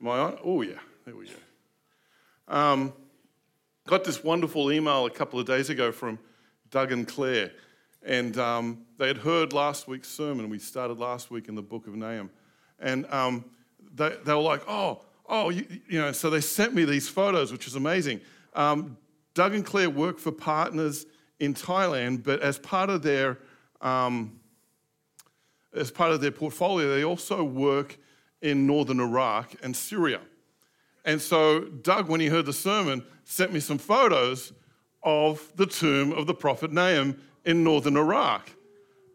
Am I on? Oh, yeah. There we go. Um, got this wonderful email a couple of days ago from Doug and Claire. And um, they had heard last week's sermon. We started last week in the book of Nahum. And um, they, they were like, oh, oh, you, you, know, so they sent me these photos, which is amazing. Um, Doug and Claire work for partners in Thailand, but as part of their um, as part of their portfolio, they also work in northern Iraq and Syria. And so Doug, when he heard the sermon, sent me some photos of the tomb of the prophet Nahum in northern Iraq,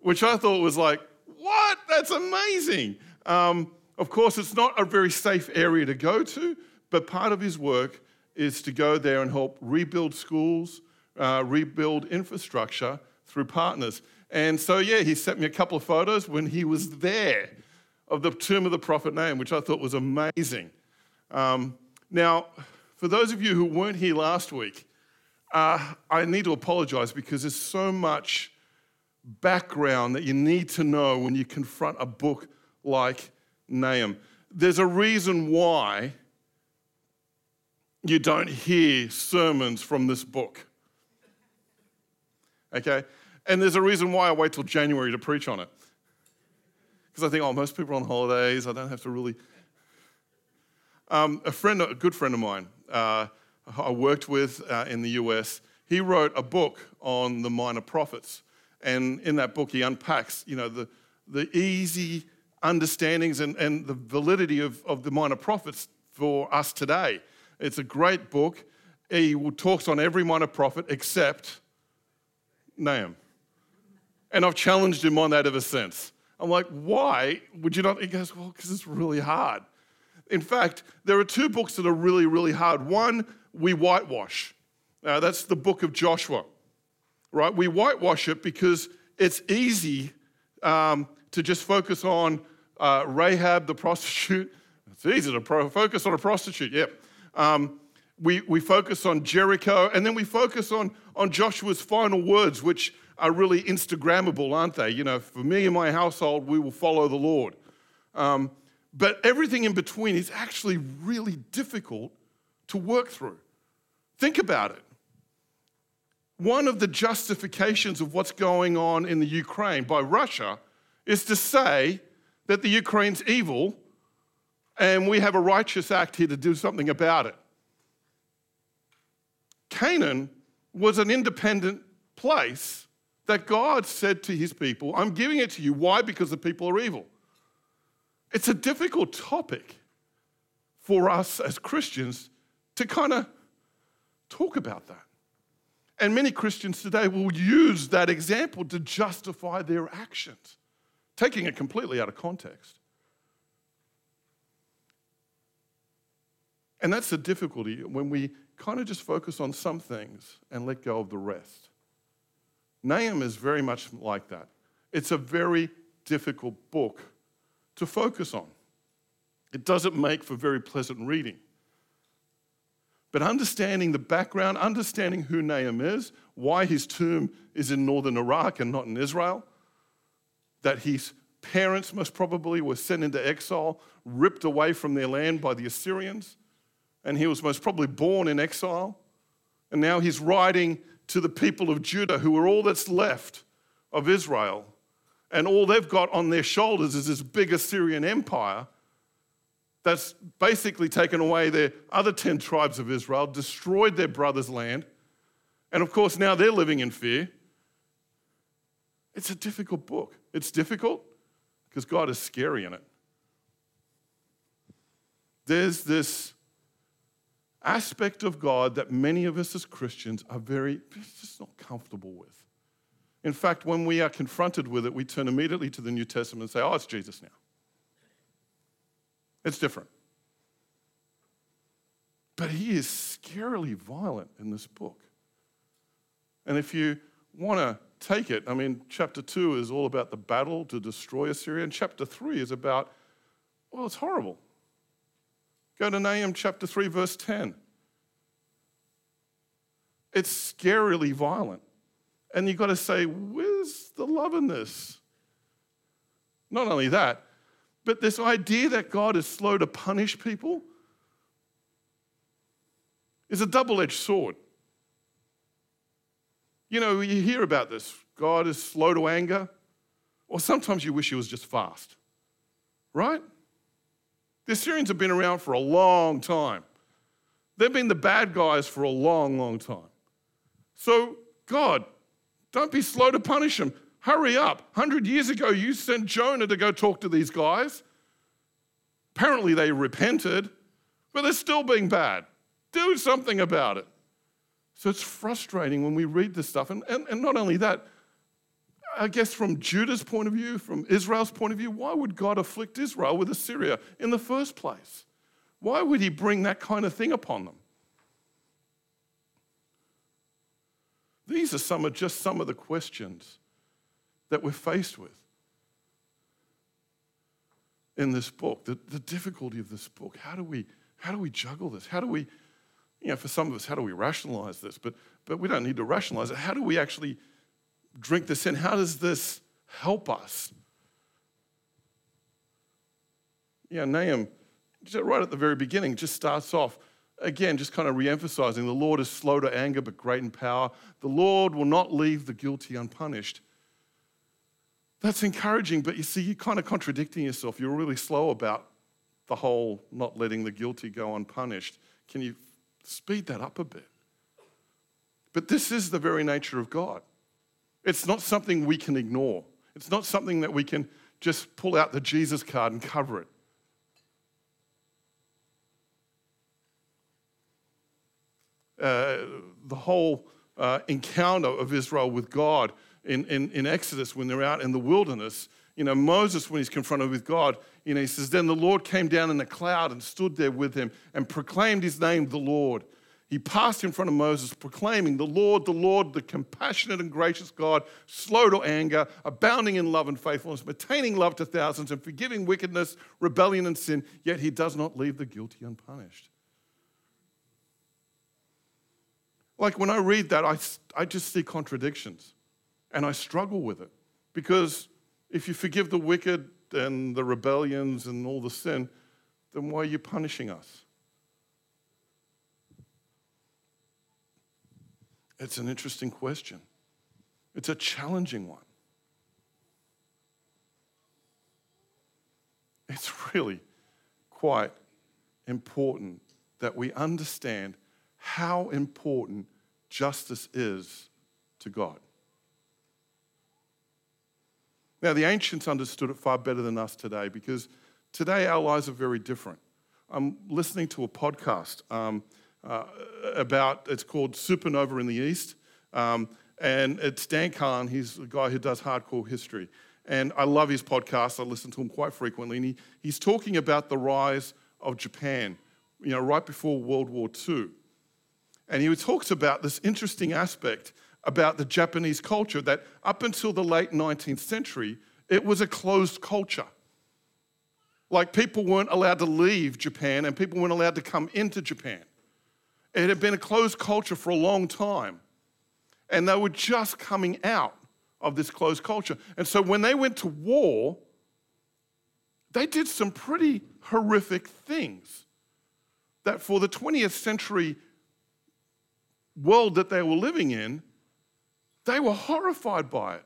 which I thought was like, what? That's amazing. Um, of course, it's not a very safe area to go to, but part of his work is to go there and help rebuild schools, uh, rebuild infrastructure through partners. And so, yeah, he sent me a couple of photos when he was there of the tomb of the prophet Nahum, which I thought was amazing. Um, now, for those of you who weren't here last week, uh, I need to apologize because there's so much background that you need to know when you confront a book like Nahum. There's a reason why you don't hear sermons from this book. Okay? And there's a reason why I wait till January to preach on it. Because I think, oh, most people are on holidays. I don't have to really. Um, a friend, a good friend of mine, uh, I worked with uh, in the US, he wrote a book on the minor prophets. And in that book, he unpacks, you know, the, the easy understandings and, and the validity of, of the minor prophets for us today. It's a great book. He talks on every minor prophet except Nahum. And I've challenged him on that ever since. I'm like, why would you not? He goes, well, because it's really hard. In fact, there are two books that are really, really hard. One, we whitewash. Uh, that's the book of Joshua, right? We whitewash it because it's easy um, to just focus on uh, Rahab the prostitute. It's easy to pro- focus on a prostitute, yep. Um, we, we focus on Jericho, and then we focus on, on Joshua's final words, which are really Instagrammable, aren't they? You know, for me and my household, we will follow the Lord. Um, but everything in between is actually really difficult to work through. Think about it. One of the justifications of what's going on in the Ukraine by Russia is to say that the Ukraine's evil and we have a righteous act here to do something about it. Canaan was an independent place that God said to his people, I'm giving it to you. Why? Because the people are evil. It's a difficult topic for us as Christians to kind of talk about that. And many Christians today will use that example to justify their actions, taking it completely out of context. And that's the difficulty when we kind of just focus on some things and let go of the rest. Nahum is very much like that. It's a very difficult book to focus on. It doesn't make for very pleasant reading. But understanding the background, understanding who Nahum is, why his tomb is in northern Iraq and not in Israel, that his parents most probably were sent into exile, ripped away from their land by the Assyrians, and he was most probably born in exile. And now he's writing to the people of Judah, who are all that's left of Israel. And all they've got on their shoulders is this big Assyrian empire that's basically taken away their other 10 tribes of Israel, destroyed their brother's land. And of course, now they're living in fear. It's a difficult book. It's difficult because God is scary in it. There's this aspect of God that many of us as Christians are very, just not comfortable with. In fact, when we are confronted with it, we turn immediately to the New Testament and say, oh, it's Jesus now. It's different. But he is scarily violent in this book. And if you want to take it, I mean, chapter 2 is all about the battle to destroy Assyria, and chapter 3 is about, well, it's horrible. Go to Nahum chapter 3, verse 10. It's scarily violent. And you've got to say, where's the love in this? Not only that, but this idea that God is slow to punish people is a double edged sword. You know, you hear about this God is slow to anger, or sometimes you wish he was just fast, right? The Assyrians have been around for a long time. They've been the bad guys for a long, long time. So, God, don't be slow to punish them. Hurry up. 100 years ago, you sent Jonah to go talk to these guys. Apparently, they repented, but they're still being bad. Do something about it. So it's frustrating when we read this stuff. And, and, and not only that, I guess from Judah's point of view, from Israel's point of view, why would God afflict Israel with Assyria in the first place? Why would he bring that kind of thing upon them? These are some of just some of the questions that we're faced with in this book. The, the difficulty of this book. How do we how do we juggle this? How do we, you know, for some of us, how do we rationalize this? But but we don't need to rationalize it. How do we actually drink this in? How does this help us? Yeah, Nahum, right at the very beginning, just starts off again, just kind of re emphasizing the Lord is slow to anger but great in power. The Lord will not leave the guilty unpunished. That's encouraging, but you see, you're kind of contradicting yourself. You're really slow about the whole not letting the guilty go unpunished. Can you speed that up a bit? But this is the very nature of God. It's not something we can ignore. It's not something that we can just pull out the Jesus card and cover it. Uh, the whole uh, encounter of Israel with God in, in, in Exodus when they're out in the wilderness. You know, Moses, when he's confronted with God, you know, he says, Then the Lord came down in a cloud and stood there with him and proclaimed his name, the Lord. He passed in front of Moses, proclaiming, The Lord, the Lord, the compassionate and gracious God, slow to anger, abounding in love and faithfulness, maintaining love to thousands, and forgiving wickedness, rebellion, and sin, yet he does not leave the guilty unpunished. Like when I read that, I, I just see contradictions and I struggle with it. Because if you forgive the wicked and the rebellions and all the sin, then why are you punishing us? It's an interesting question. It's a challenging one. It's really quite important that we understand how important justice is to God. Now, the ancients understood it far better than us today because today our lives are very different. I'm listening to a podcast um, uh, about, it's called Supernova in the East. Um, and it's Dan Carlin, he's a guy who does hardcore history. And I love his podcast, I listen to him quite frequently. And he, he's talking about the rise of Japan, you know, right before World War II. And he talks about this interesting aspect about the Japanese culture that up until the late 19th century, it was a closed culture. Like people weren't allowed to leave Japan and people weren't allowed to come into Japan. It had been a closed culture for a long time. And they were just coming out of this closed culture. And so when they went to war, they did some pretty horrific things that for the 20th century world that they were living in, they were horrified by it.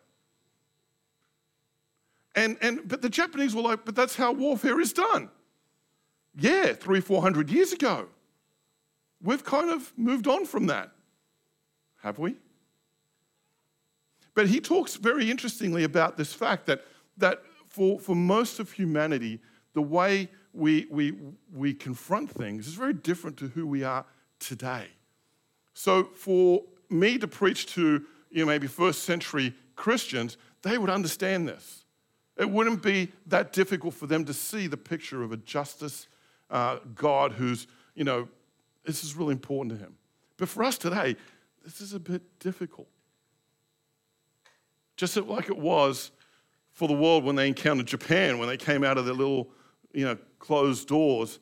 And, and, but the Japanese were like, but that's how warfare is done. Yeah, three, four hundred years ago. We've kind of moved on from that, have we? But he talks very interestingly about this fact that, that for, for most of humanity, the way we, we, we confront things is very different to who we are today. So for me to preach to you know, maybe first century Christians, they would understand this. It wouldn't be that difficult for them to see the picture of a justice uh, God who's, you know, this is really important to him. But for us today, this is a bit difficult. Just like it was for the world when they encountered Japan, when they came out of their little, you know, closed doors,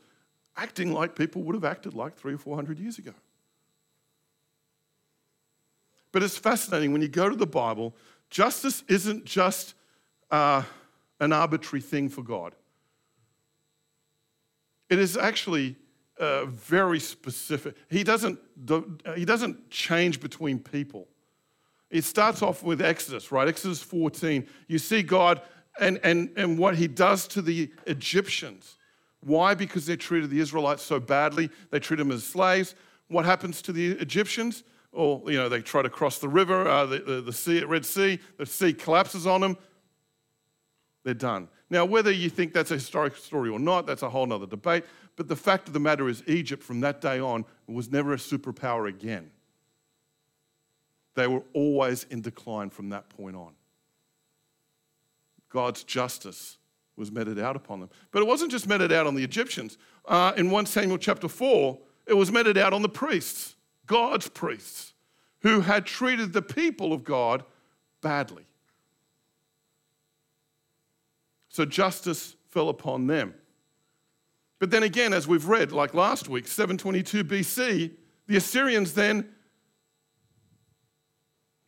acting like people would have acted like three or four hundred years ago. But it's fascinating when you go to the Bible, justice isn't just uh, an arbitrary thing for God, it is actually uh, very specific. He doesn't, he doesn't change between people. It starts off with Exodus, right? Exodus 14. You see God and, and, and what he does to the Egyptians. Why? Because they treated the Israelites so badly. They treat them as slaves. What happens to the Egyptians? Or, you know, they try to cross the river, uh, the, the, the sea, Red Sea, the sea collapses on them. They're done. Now, whether you think that's a historic story or not, that's a whole other debate. But the fact of the matter is, Egypt from that day on was never a superpower again. They were always in decline from that point on. God's justice was meted out upon them. But it wasn't just meted out on the Egyptians. Uh, in 1 Samuel chapter 4, it was meted out on the priests, God's priests, who had treated the people of God badly. So justice fell upon them. But then again, as we've read, like last week, 722 BC, the Assyrians then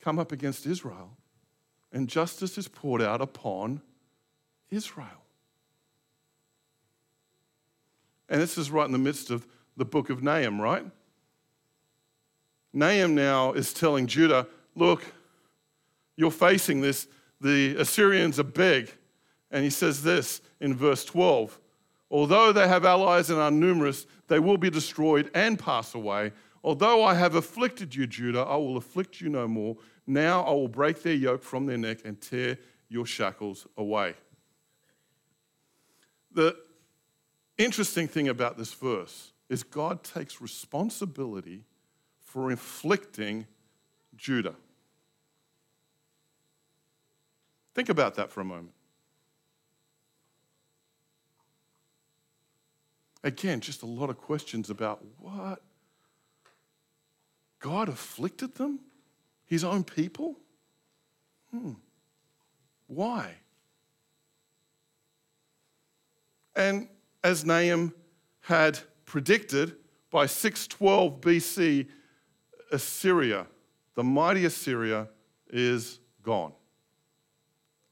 come up against Israel and justice is poured out upon Israel. And this is right in the midst of the book of Nahum, right? Nahum now is telling Judah, look, you're facing this. The Assyrians are big. And he says this in verse 12 Although they have allies and are numerous, they will be destroyed and pass away. Although I have afflicted you, Judah, I will afflict you no more. Now I will break their yoke from their neck and tear your shackles away. The interesting thing about this verse is God takes responsibility for inflicting Judah. Think about that for a moment. Again, just a lot of questions about what? God afflicted them? His own people? Hmm. Why? And as Nahum had predicted, by 612 BC, Assyria, the mighty Assyria, is gone.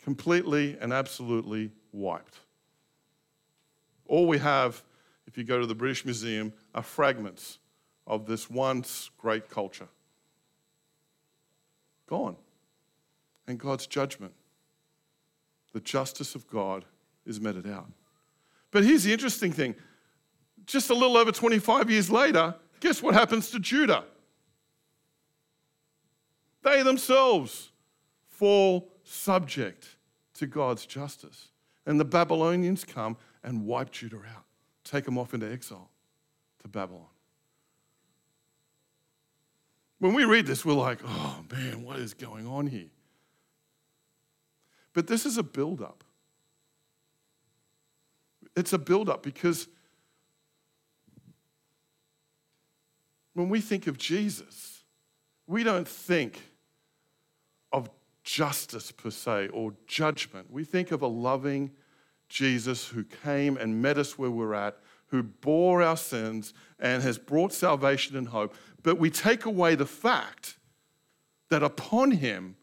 Completely and absolutely wiped. All we have, if you go to the British Museum, are fragments of this once great culture. Gone. And God's judgment, the justice of God, is meted out. But here's the interesting thing just a little over 25 years later, guess what happens to Judah? They themselves fall subject to God's justice. And the Babylonians come and wipe Judah out, take them off into exile to Babylon. When we read this, we're like, oh man, what is going on here? But this is a build-up. It's a build-up because when we think of Jesus, we don't think of justice per se or judgment. We think of a loving Jesus who came and met us where we're at, who bore our sins and has brought salvation and hope. But we take away the fact that upon him,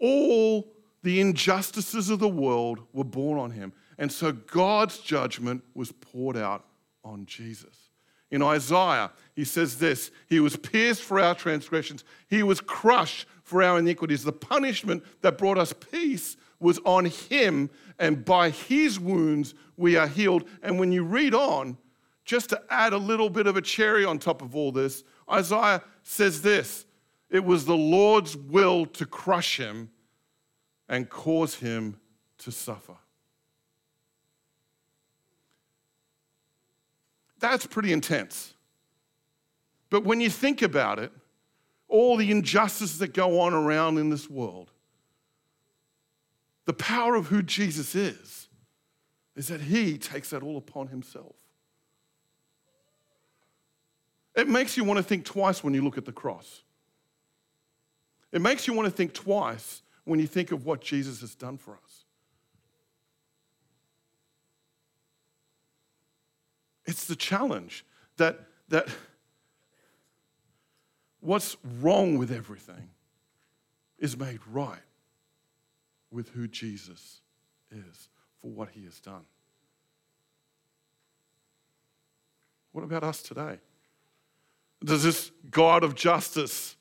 all the injustices of the world were born on him. And so God's judgment was poured out on Jesus. In Isaiah, he says this He was pierced for our transgressions, He was crushed for our iniquities. The punishment that brought us peace was on Him, and by His wounds we are healed. And when you read on, just to add a little bit of a cherry on top of all this, Isaiah says this It was the Lord's will to crush him and cause him to suffer. That's pretty intense. But when you think about it, all the injustices that go on around in this world, the power of who Jesus is, is that he takes that all upon himself. It makes you want to think twice when you look at the cross. It makes you want to think twice when you think of what Jesus has done for us. It's the challenge that, that what's wrong with everything is made right with who Jesus is for what he has done. What about us today? Does this God of justice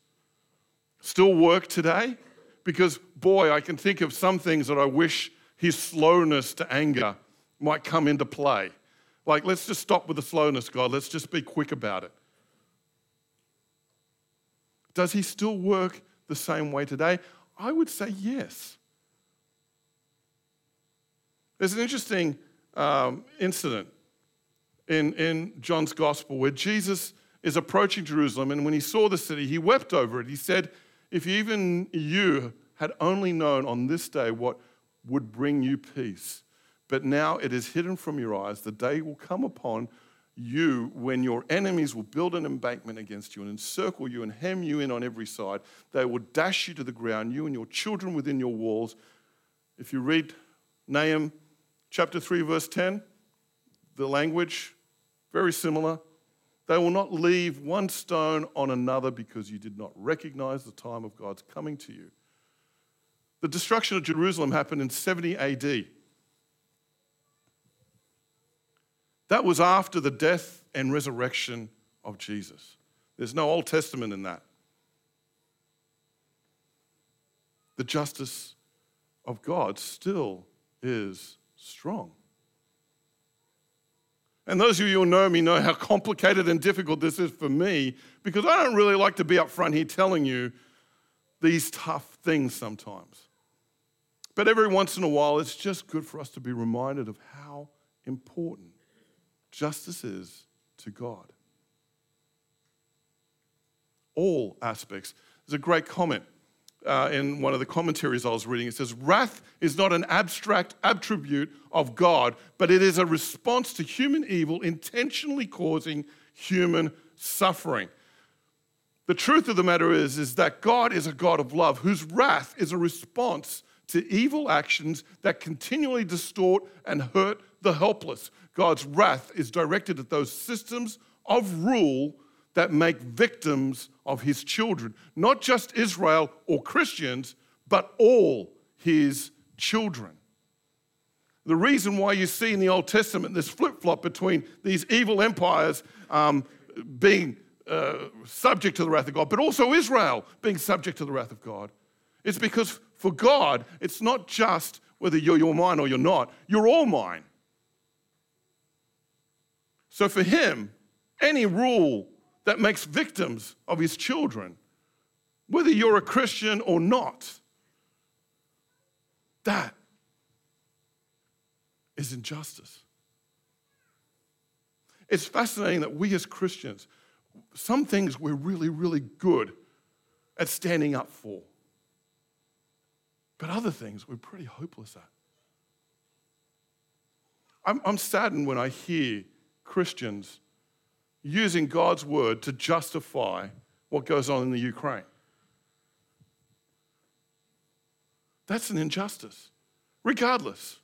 still work today? Because, boy, I can think of some things that I wish his slowness to anger might come into play. Like, let's just stop with the slowness, God. Let's just be quick about it. Does he still work the same way today? I would say yes. There's an interesting um, incident in, in John's gospel where Jesus is approaching Jerusalem, and when he saw the city, he wept over it. He said, If even you had only known on this day what would bring you peace, but now it is hidden from your eyes, the day will come upon you when your enemies will build an embankment against you and encircle you and hem you in on every side. They will dash you to the ground, you and your children within your walls. If you read Nahum chapter 3, verse 10, the language, very similar. They will not leave one stone on another because you did not recognize the time of God's coming to you. The destruction of Jerusalem happened in 70 AD. That was after the death and resurrection of Jesus. There's no Old Testament in that. The justice of God still is strong. And those of you who know me know how complicated and difficult this is for me because I don't really like to be up front here telling you these tough things sometimes. But every once in a while, it's just good for us to be reminded of how important justice is to God. All aspects. There's a great comment uh, in one of the commentaries I was reading. It says, Wrath is not an abstract attribute of God, but it is a response to human evil intentionally causing human suffering. The truth of the matter is, is that God is a God of love whose wrath is a response to evil actions that continually distort and hurt the helpless. God's wrath is directed at those systems of rule that make victims of his children, not just Israel or Christians, but all his children. The reason why you see in the Old Testament this flip flop between these evil empires um, being uh, subject to the wrath of God, but also Israel being subject to the wrath of God, is because for God, it's not just whether you're, you're mine or you're not, you're all mine. So for him, any rule that makes victims of his children, whether you're a Christian or not. That is injustice. It's fascinating that we as Christians, some things we're really, really good at standing up for, but other things we're pretty hopeless at. I'm, I'm saddened when I hear Christians using God's word to justify what goes on in the Ukraine. That's an injustice. Regardless,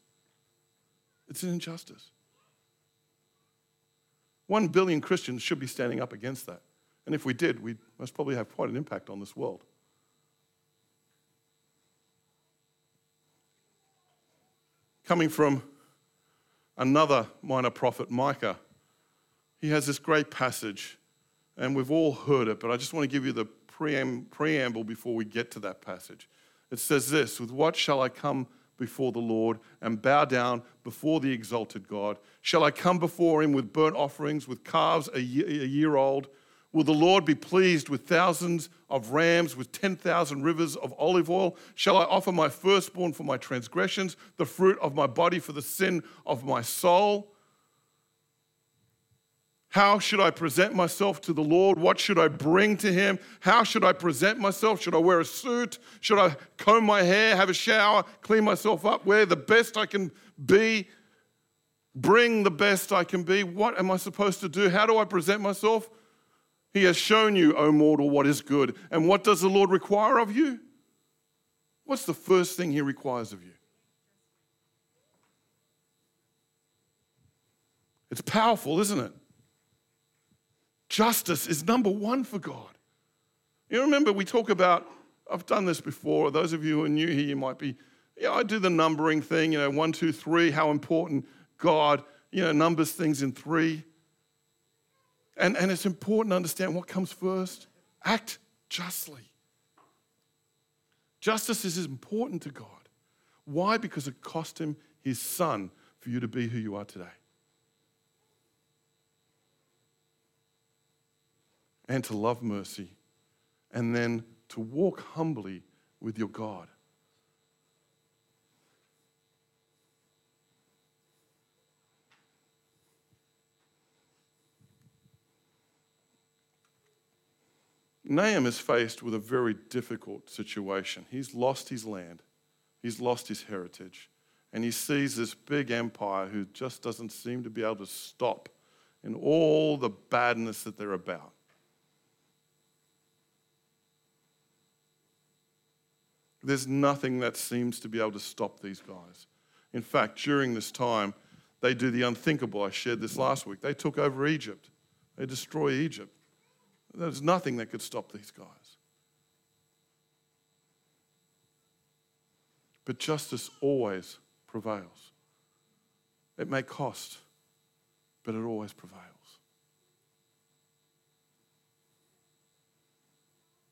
it's an injustice. One billion Christians should be standing up against that. And if we did, we must probably have quite an impact on this world. Coming from another minor prophet, Micah, he has this great passage, and we've all heard it, but I just want to give you the preamble before we get to that passage. It says this With what shall I come before the Lord and bow down before the exalted God? Shall I come before him with burnt offerings, with calves a year, old? Will the Lord be pleased with thousands of rams, with 10,000 rivers of olive oil? Shall I offer my firstborn for my transgressions, the fruit of my body for the sin of my soul? How should I present myself to the Lord? What should I bring to Him? How should I present myself? Should I wear a suit? Should I comb my hair, have a shower, clean myself up, wear the best I can be, bring the best I can be? What am I supposed to do? How do I present myself? He has shown you, O mortal, what is good. And what does the Lord require of you? What's the first thing He requires of you? It's powerful, isn't it? Justice is number one for God. You remember, we talk about, I've done this before. Those of you who are new here, you might be, yeah, I do the numbering thing, you know, one, two, three, how important God, you know, numbers things in three. And, and it's important to understand what comes first. Act justly. Justice is important to God. Why? Because it cost him his son for you to be who you are today. And to love mercy, and then to walk humbly with your God. Nahum is faced with a very difficult situation. He's lost his land, he's lost his heritage, and he sees this big empire who just doesn't seem to be able to stop in all the badness that they're about. There's nothing that seems to be able to stop these guys. In fact, during this time, they do the unthinkable. I shared this last week. They took over Egypt, they destroy Egypt. There's nothing that could stop these guys. But justice always prevails. It may cost, but it always prevails.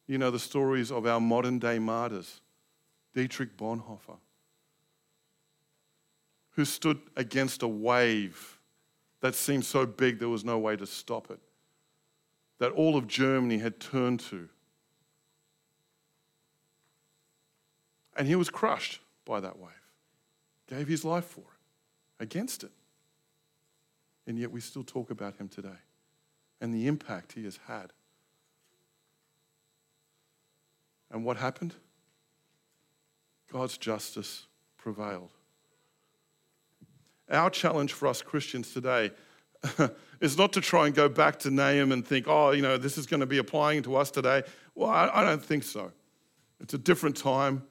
You know the stories of our modern day martyrs, Dietrich Bonhoeffer, who stood against a wave that seemed so big there was no way to stop it that all of Germany had turned to. And he was crushed by that wave, gave his life for it, against it. And yet we still talk about him today and the impact he has had. And what happened? God's justice prevailed. Our challenge for us Christians today is not to try and go back to Nahum and think, oh, you know, this is going to be applying to us today. Well, I, don't think so. It's a different time.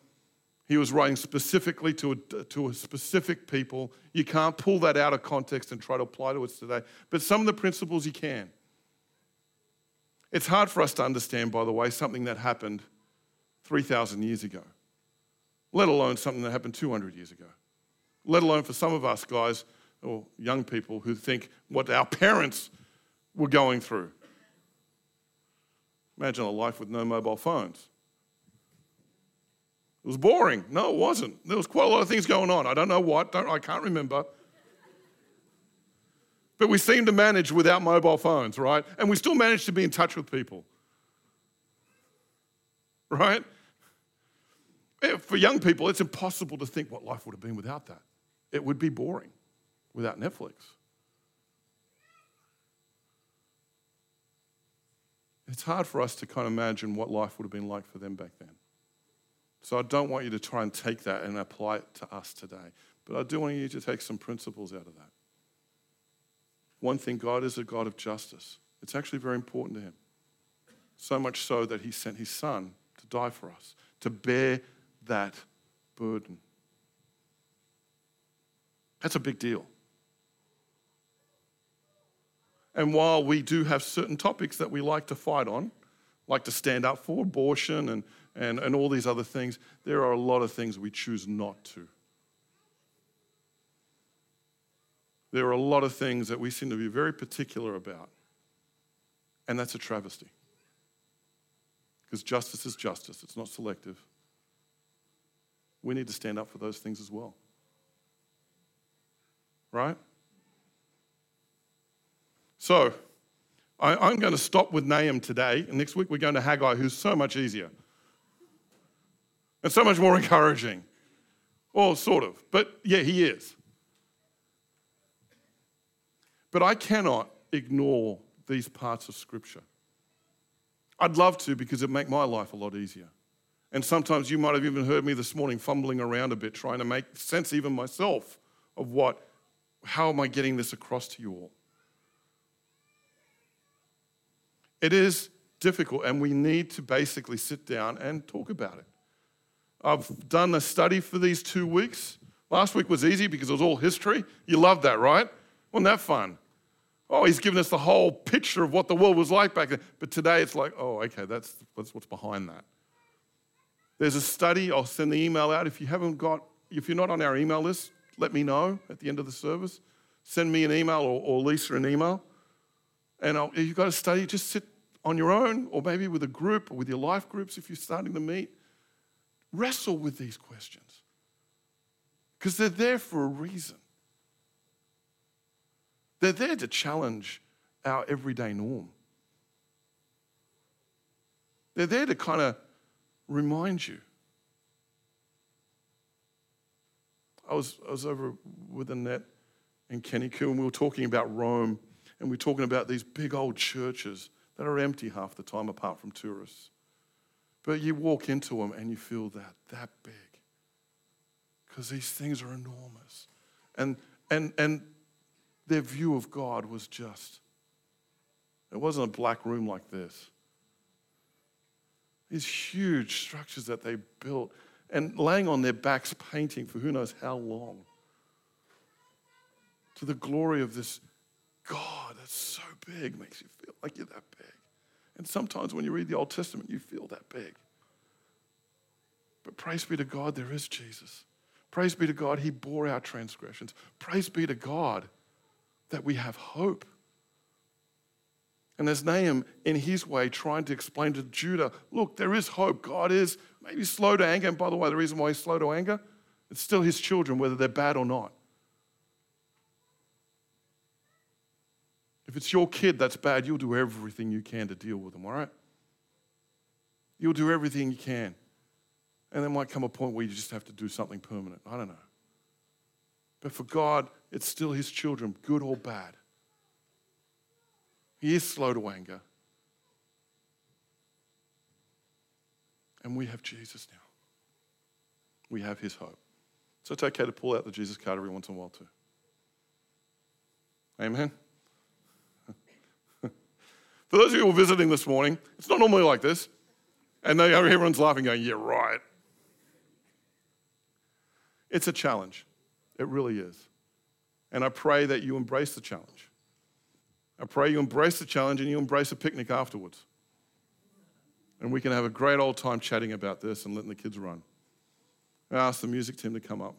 He was writing specifically to a, to a specific people. You can't pull that out of context and try to apply to us today. But some of the principles you can. It's hard for us to understand, by the way, something that happened 3,000 years ago, let alone something that happened 200 years ago. Let alone for some of us guys or young people who think what our parents were going through. Imagine a life with no mobile phones. It was boring. No, it wasn't. There was quite a lot of things going on. I don't know what, don't, I can't remember. But we seem to manage without mobile phones, right? And we still manage to be in touch with people. Right? Eh, for young people, it's impossible to think what life would have been without that. It would be boring without Netflix. It's hard for us to kind of imagine what life would have been like for them back then. So I don't want you to try and take that and apply it to us today. But I do want you to take some principles out of that. One thing God is a God of justice. It's actually very important to Him. So much so that He sent His Son to die for us, to bear that burden. That's a big deal. And while we do have certain topics that we like to fight on, like to stand up for, abortion and, and, and all these other things, there are a lot of things we choose not to. There are a lot of things that we seem to be very particular about. And that's a travesty. Because justice is justice, it's not selective. We need to stand up for those things as well. Right? So, I, am going to stop with Nahum today, and next week we're going to Haggai, who's so much easier and so much more encouraging. Well, sort of, but yeah, he is. But I cannot ignore these parts of Scripture. I'd love to because it make my life a lot easier. And sometimes you might have even heard me this morning fumbling around a bit, trying to make sense even myself of what, how am I getting this across to you all? It is difficult, and we need to basically sit down and talk about it. I've done a study for these two weeks. Last week was easy because it was all history. You loved that, right? Wasn't that fun? Oh, he's given us the whole picture of what the world was like back then. But today it's like, oh, okay, that's, that's what's behind that. There's a study. I'll send the email out. If you haven't got, if you're not on our email list, let me know at the end of the service. Send me an email or, or Lisa an email. And I'll, you've got a study, just sit on your own, or maybe with a group, or with your life groups if you're starting to meet. Wrestle with these questions because they're there for a reason. They're there to challenge our everyday norm. They're there to kind of remind you. I was, I was over with Annette and Kenny Koo, and we were talking about Rome, and we are talking about these big old churches that are empty half the time apart from tourists. But you walk into them and you feel that, that big. Because these things are enormous. And, and, and their view of God was just, it wasn't a black room like this. These huge structures that they built and laying on their backs painting for who knows how long. To the glory of this God that's so big makes you feel like you're that big. And sometimes when you read the Old Testament, you feel that big. But praise be to God, there is Jesus. Praise be to God, He bore our transgressions. Praise be to God that we have hope. And there's Nahum in his way trying to explain to Judah look, there is hope. God is maybe slow to anger. And by the way, the reason why he's slow to anger, it's still his children, whether they're bad or not. If it's your kid that's bad, you'll do everything you can to deal with them, all right? You'll do everything you can. And there might come a point where you just have to do something permanent. I don't know. But for God, it's still his children, good or bad. He is slow to anger. And we have Jesus now. We have his hope. So it's okay to pull out the Jesus card every once in a while, too. Amen. For those of you who are visiting this morning, it's not normally like this. And they, everyone's laughing, going, Yeah, right. It's a challenge. It really is. And I pray that you embrace the challenge. I pray you embrace the challenge and you embrace a picnic afterwards. And we can have a great old time chatting about this and letting the kids run. I ask the music team to come up.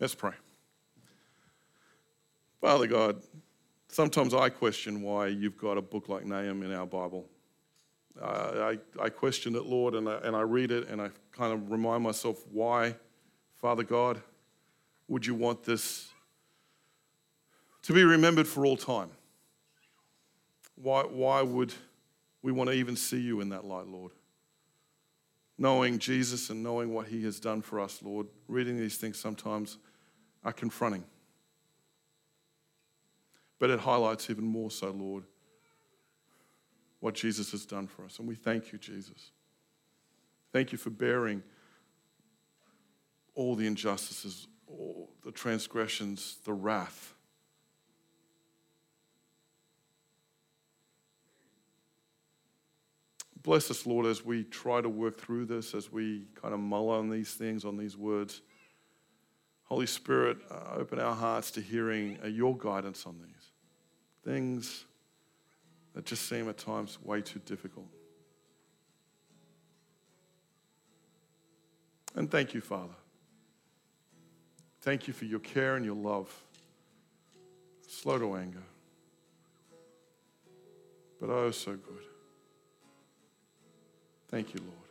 Let's pray. Father God, sometimes I question why you've got a book like Nahum in our Bible. Uh, I, I question it, Lord, and I, and I read it and I kind of remind myself why, Father God, would you want this to be remembered for all time? Why, why would we want to even see you in that light, Lord? Knowing Jesus and knowing what he has done for us, Lord, reading these things sometimes are confronting. But it highlights even more so, Lord, what Jesus has done for us. And we thank you, Jesus. Thank you for bearing all the injustices, all the transgressions, the wrath Bless us, Lord, as we try to work through this, as we kind of mull on these things, on these words. Holy Spirit, uh, open our hearts to hearing uh, your guidance on these things that just seem at times way too difficult. And thank you, Father. Thank you for your care and your love. Slow to anger, but oh, so good. Thank you, Lord.